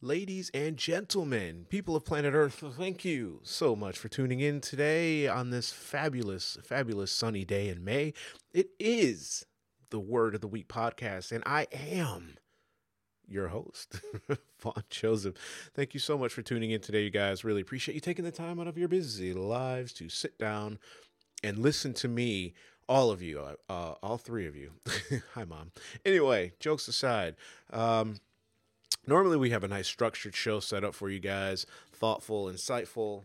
Ladies and gentlemen, people of planet Earth, thank you so much for tuning in today on this fabulous, fabulous sunny day in May. It is the Word of the Week podcast, and I am your host, Vaughn Joseph. Thank you so much for tuning in today, you guys. Really appreciate you taking the time out of your busy lives to sit down and listen to me all of you, uh, all three of you. Hi, mom. Anyway, jokes aside, um, normally we have a nice structured show set up for you guys, thoughtful, insightful,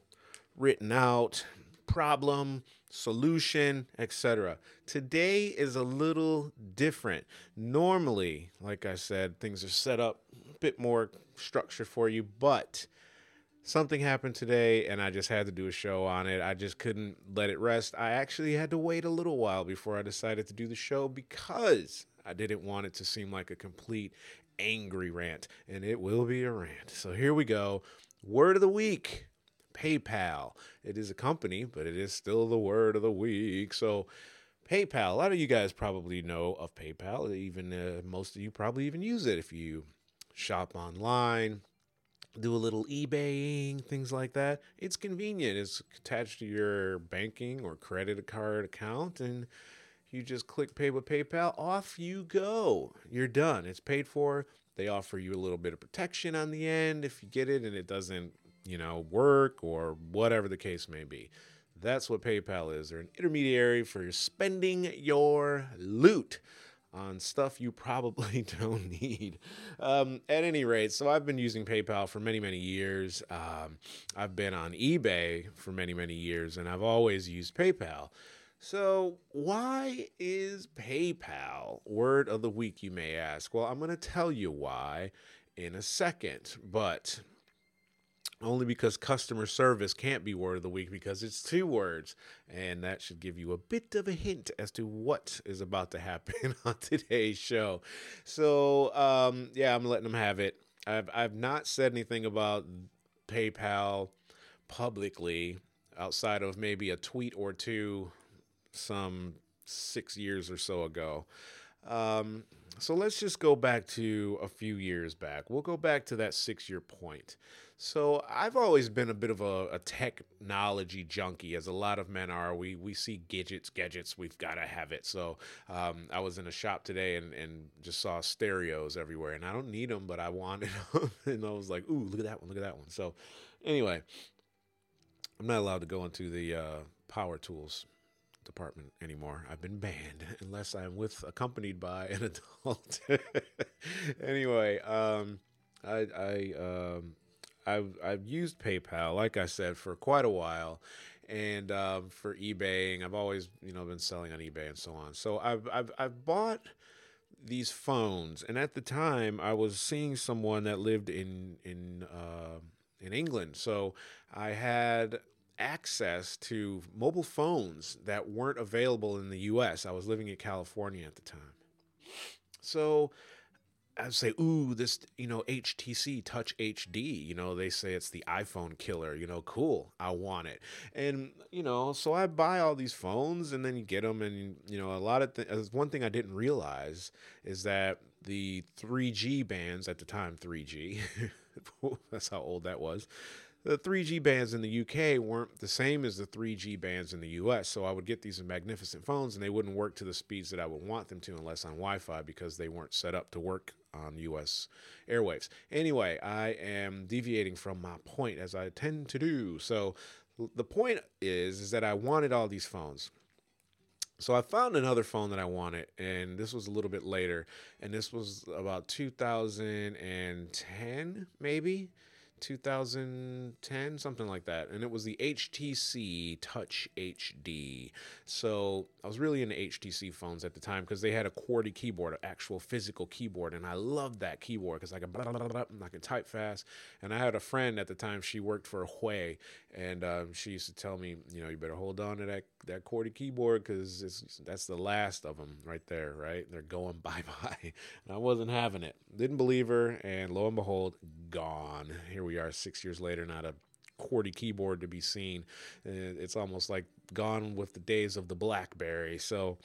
written out, problem, solution, etc. Today is a little different. Normally, like I said, things are set up a bit more structured for you, but something happened today and I just had to do a show on it. I just couldn't let it rest. I actually had to wait a little while before I decided to do the show because I didn't want it to seem like a complete angry rant, and it will be a rant. So here we go. Word of the week PayPal. It is a company, but it is still the word of the week. So, PayPal, a lot of you guys probably know of PayPal. Even uh, most of you probably even use it if you shop online, do a little eBaying, things like that. It's convenient. It's attached to your banking or credit card account, and you just click pay with PayPal. Off you go. You're done. It's paid for. They offer you a little bit of protection on the end if you get it and it doesn't, you know, work or whatever the case may be. That's what PayPal is. They're an intermediary for spending your loot on stuff you probably don't need. Um, at any rate, so I've been using PayPal for many, many years. Um, I've been on eBay for many, many years, and I've always used PayPal. So, why is PayPal word of the week, you may ask? Well, I'm going to tell you why in a second, but only because customer service can't be word of the week because it's two words. And that should give you a bit of a hint as to what is about to happen on today's show. So, um, yeah, I'm letting them have it. I've, I've not said anything about PayPal publicly outside of maybe a tweet or two some six years or so ago. Um, so let's just go back to a few years back. We'll go back to that six year point. So I've always been a bit of a, a, technology junkie, as a lot of men are. We we see gadgets, gadgets. We've got to have it. So um, I was in a shop today and, and just saw stereos everywhere, and I don't need them, but I wanted them, and I was like, "Ooh, look at that one! Look at that one!" So anyway, I'm not allowed to go into the uh, power tools department anymore. I've been banned unless I'm with accompanied by an adult. anyway, um, I I um, I've I've used PayPal, like I said, for quite a while, and um, for eBaying, I've always you know been selling on eBay and so on. So I've I've I've bought these phones, and at the time I was seeing someone that lived in in uh, in England, so I had access to mobile phones that weren't available in the US. I was living in California at the time. So I'd say, ooh, this, you know, HTC Touch HD, you know, they say it's the iPhone killer, you know, cool, I want it. And, you know, so I buy all these phones and then you get them. And, you know, a lot of things, one thing I didn't realize is that the 3G bands at the time, 3G, that's how old that was, the 3G bands in the UK weren't the same as the 3G bands in the US. So I would get these magnificent phones and they wouldn't work to the speeds that I would want them to unless on Wi Fi because they weren't set up to work on US airwaves. Anyway, I am deviating from my point as I tend to do. So the point is, is that I wanted all these phones. So I found another phone that I wanted, and this was a little bit later, and this was about 2010, maybe. 2010, something like that. And it was the HTC Touch HD. So I was really into HTC phones at the time because they had a QWERTY keyboard, an actual physical keyboard. And I loved that keyboard because I could, blah, blah, blah, I could type fast. And I had a friend at the time, she worked for Huawei. And um, she used to tell me, you know, you better hold on to that, that QWERTY keyboard because that's the last of them right there, right? They're going bye bye. And I wasn't having it. Didn't believe her. And lo and behold, gone. Here we we are six years later, not a QWERTY keyboard to be seen. It's almost like gone with the days of the BlackBerry. So,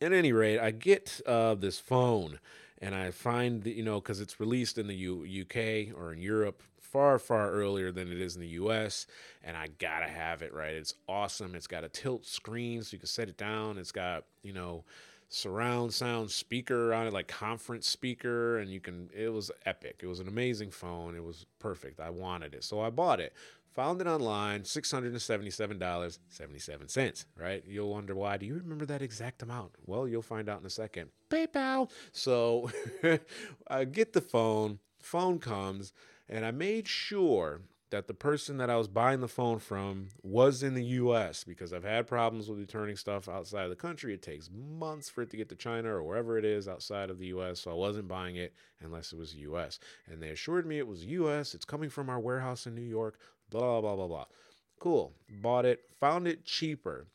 at any rate, I get uh, this phone and I find that, you know, because it's released in the U- UK or in Europe far, far earlier than it is in the US, and I gotta have it, right? It's awesome. It's got a tilt screen so you can set it down. It's got, you know, surround sound speaker on it, like conference speaker, and you can. It was epic. It was an amazing phone. It was perfect. I wanted it, so I bought it. Found it online, six hundred and seventy-seven dollars seventy-seven cents. Right? You'll wonder why. Do you remember that exact amount? Well, you'll find out in a second. PayPal. So I get the phone. Phone comes, and I made sure that the person that I was buying the phone from was in the US because I've had problems with returning stuff outside of the country. It takes months for it to get to China or wherever it is outside of the US. So I wasn't buying it unless it was US. And they assured me it was US. It's coming from our warehouse in New York. Blah, blah, blah, blah. Cool. Bought it, found it cheaper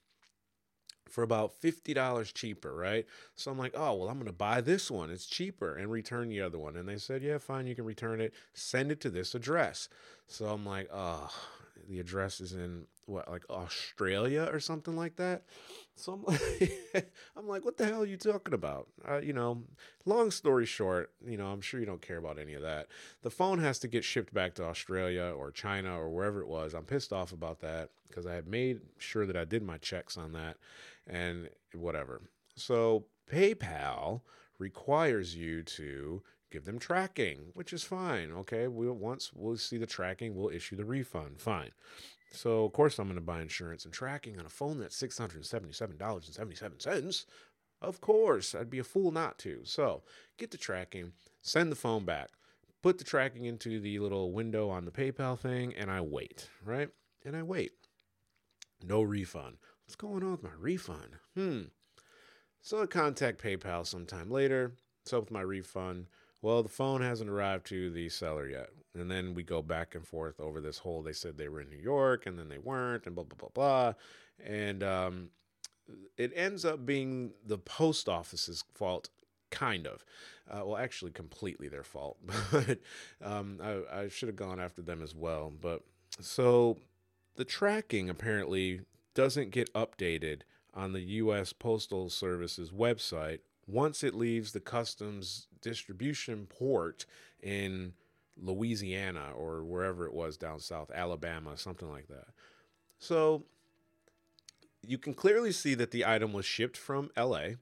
for about $50 cheaper, right? So I'm like, oh, well, I'm going to buy this one. It's cheaper and return the other one. And they said, yeah, fine, you can return it. Send it to this address. So I'm like, oh, the address is in what, like Australia or something like that. So I'm like, I'm like, what the hell are you talking about? Uh, you know, long story short, you know, I'm sure you don't care about any of that. The phone has to get shipped back to Australia or China or wherever it was. I'm pissed off about that because I had made sure that I did my checks on that and whatever. So PayPal requires you to give them tracking, which is fine. Okay, we once we'll see the tracking, we'll issue the refund. Fine. So of course I'm going to buy insurance and tracking on a phone that's six hundred seventy-seven dollars and seventy-seven cents. Of course, I'd be a fool not to. So get the tracking, send the phone back, put the tracking into the little window on the PayPal thing, and I wait. Right, and I wait. No refund. What's going on with my refund? Hmm. So I contact PayPal sometime later. What's up with my refund? Well, the phone hasn't arrived to the seller yet. And then we go back and forth over this whole they said they were in New York and then they weren't and blah, blah, blah, blah. And um, it ends up being the post office's fault, kind of. Uh, well, actually, completely their fault. But um, I, I should have gone after them as well. But so the tracking apparently doesn't get updated on the U.S. Postal Service's website once it leaves the customs distribution port in Louisiana or wherever it was down south, Alabama, something like that. So you can clearly see that the item was shipped from LA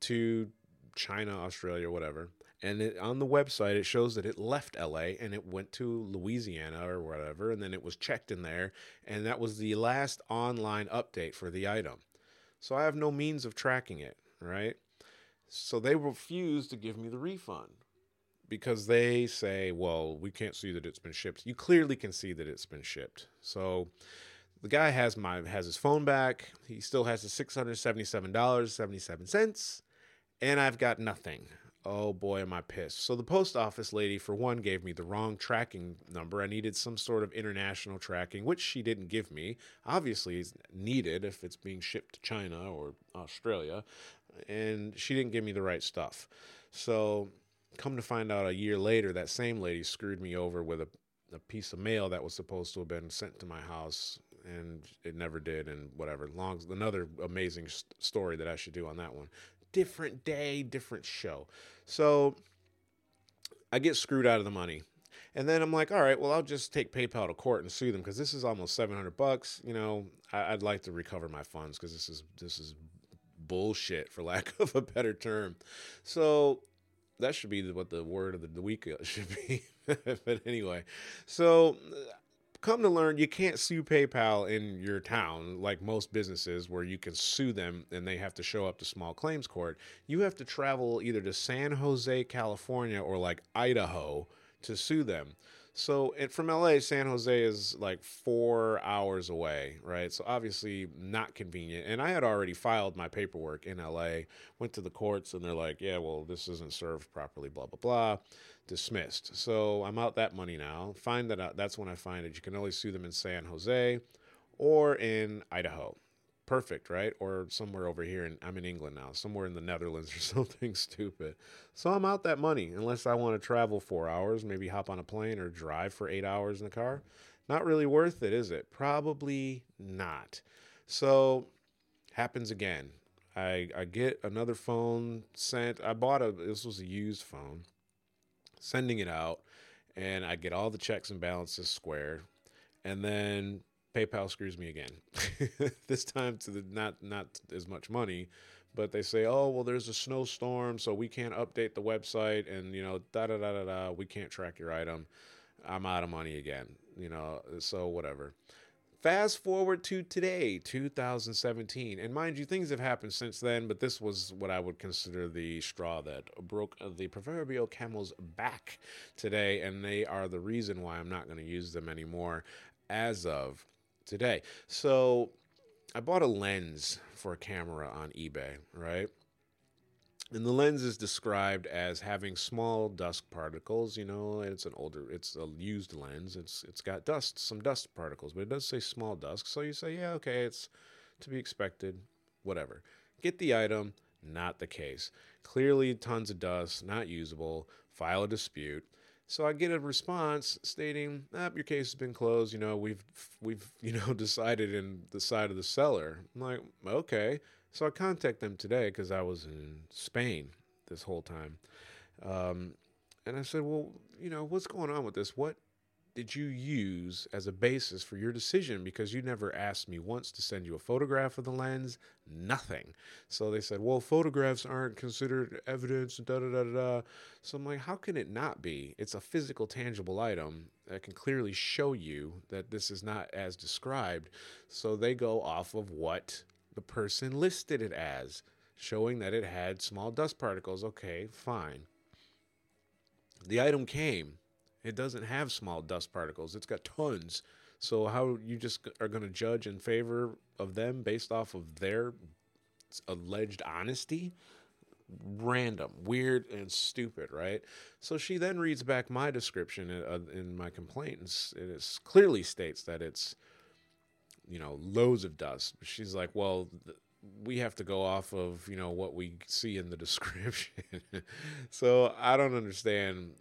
to China, Australia, whatever. And it, on the website, it shows that it left LA and it went to Louisiana or whatever, and then it was checked in there, and that was the last online update for the item. So I have no means of tracking it, right? So they refuse to give me the refund because they say, well, we can't see that it's been shipped. You clearly can see that it's been shipped. So the guy has my has his phone back. He still has the six hundred seventy seven dollars seventy seven cents, and I've got nothing. Oh boy, am I pissed. So the post office lady, for one, gave me the wrong tracking number. I needed some sort of international tracking, which she didn't give me. Obviously, is needed if it's being shipped to China or Australia, and she didn't give me the right stuff. So, come to find out, a year later, that same lady screwed me over with a, a piece of mail that was supposed to have been sent to my house, and it never did. And whatever. Long another amazing story that I should do on that one different day, different show. So I get screwed out of the money. And then I'm like, all right, well, I'll just take PayPal to court and sue them because this is almost 700 bucks. You know, I, would like to recover my funds because this is this is bullshit, for lack of a better term. So that should be what the word of the week uh, should be. but anyway, so come to learn you can't sue PayPal in your town like most businesses where you can sue them and they have to show up to small claims court. You have to travel either to San Jose, California or like Idaho to sue them. So it, from LA, San Jose is like four hours away, right? So obviously not convenient. And I had already filed my paperwork in LA, went to the courts, and they're like, yeah, well, this isn't served properly, blah, blah, blah dismissed. So I'm out that money now. Find that out. That's when I find it. You can only sue them in San Jose or in Idaho. Perfect, right? Or somewhere over here, and I'm in England now, somewhere in the Netherlands or something stupid. So I'm out that money unless I want to travel four hours, maybe hop on a plane or drive for eight hours in the car. Not really worth it, is it? Probably not. So happens again. I I get another phone sent. I bought a this was a used phone. Sending it out, and I get all the checks and balances square, and then PayPal screws me again. this time to the not not as much money, but they say, "Oh, well there's a snowstorm, so we can't update the website and you know, da da da da da, we can't track your item." I'm out of money again, you know, so whatever. Fast forward to today, 2017. And mind you, things have happened since then, but this was what I would consider the straw that broke the proverbial camel's back today. And they are the reason why I'm not going to use them anymore as of today. So I bought a lens for a camera on eBay, right? And the lens is described as having small dust particles. You know, it's an older, it's a used lens. It's it's got dust, some dust particles, but it does say small dust. So you say, yeah, okay, it's to be expected. Whatever. Get the item. Not the case. Clearly, tons of dust, not usable. File a dispute. So I get a response stating, ah, "Your case has been closed. You know, we've we've you know decided in the side of the seller." I'm like, "Okay." So I contact them today because I was in Spain this whole time. Um, and I said, well, you know, what's going on with this? What did you use as a basis for your decision? Because you never asked me once to send you a photograph of the lens, nothing. So they said, well, photographs aren't considered evidence, da da da da. So I'm like, how can it not be? It's a physical, tangible item that can clearly show you that this is not as described. So they go off of what the person listed it as, showing that it had small dust particles. Okay, fine. The item came. It doesn't have small dust particles. It's got tons. So how you just are going to judge in favor of them based off of their alleged honesty? Random, weird, and stupid, right? So she then reads back my description uh, in my complaint, and it clearly states that it's you know, loads of dust. She's like, well, th- we have to go off of, you know, what we see in the description. so I don't understand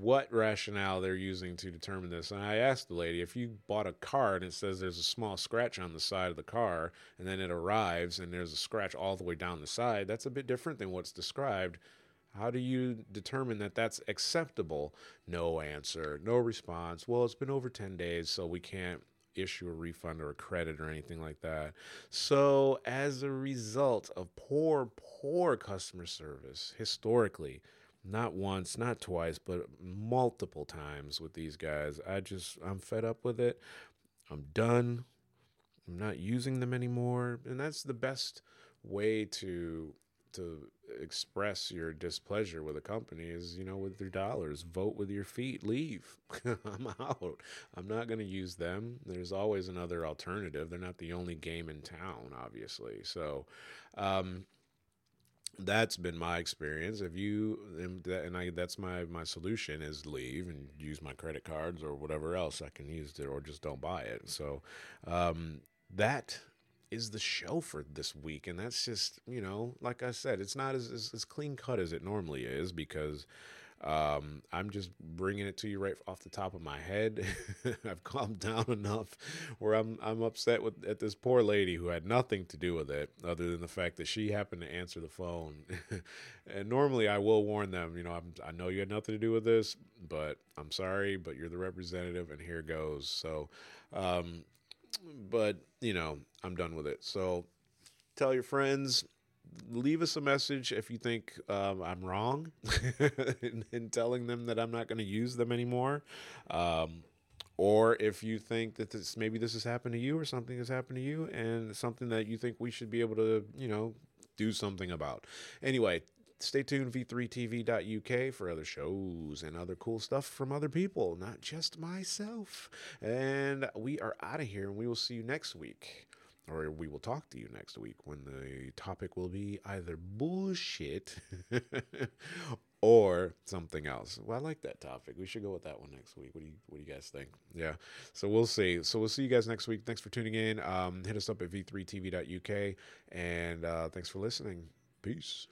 what rationale they're using to determine this. And I asked the lady if you bought a car and it says there's a small scratch on the side of the car, and then it arrives and there's a scratch all the way down the side, that's a bit different than what's described. How do you determine that that's acceptable? No answer, no response. Well, it's been over 10 days, so we can't issue a refund or a credit or anything like that. So, as a result of poor, poor customer service historically, not once, not twice, but multiple times with these guys, I just, I'm fed up with it. I'm done. I'm not using them anymore. And that's the best way to to express your displeasure with a company is, you know, with your dollars. Vote with your feet. Leave. I'm out. I'm not going to use them. There's always another alternative. They're not the only game in town, obviously. So, um, that's been my experience. If you and I, that's my my solution is leave and use my credit cards or whatever else I can use it, or just don't buy it. So, um, that is the show for this week. And that's just, you know, like I said, it's not as, as, as clean cut as it normally is because um, I'm just bringing it to you right off the top of my head. I've calmed down enough where I'm I'm upset with at this poor lady who had nothing to do with it other than the fact that she happened to answer the phone. and normally I will warn them, you know, I'm, I know you had nothing to do with this, but I'm sorry, but you're the representative, and here goes. So, um, but you know, I'm done with it. So tell your friends, leave us a message if you think um, I'm wrong in, in, telling them that I'm not going to use them anymore. Um, or if you think that this maybe this has happened to you or something has happened to you and something that you think we should be able to, you know, do something about. Anyway, stay tuned v3tv.uk for other shows and other cool stuff from other people, not just myself. And we are out of here and we will see you next week. Or we will talk to you next week when the topic will be either bullshit or something else. Well, I like that topic. We should go with that one next week. What do you What do you guys think? Yeah. So we'll see. So we'll see you guys next week. Thanks for tuning in. Um, hit us up at v3tv.uk and uh, thanks for listening. Peace.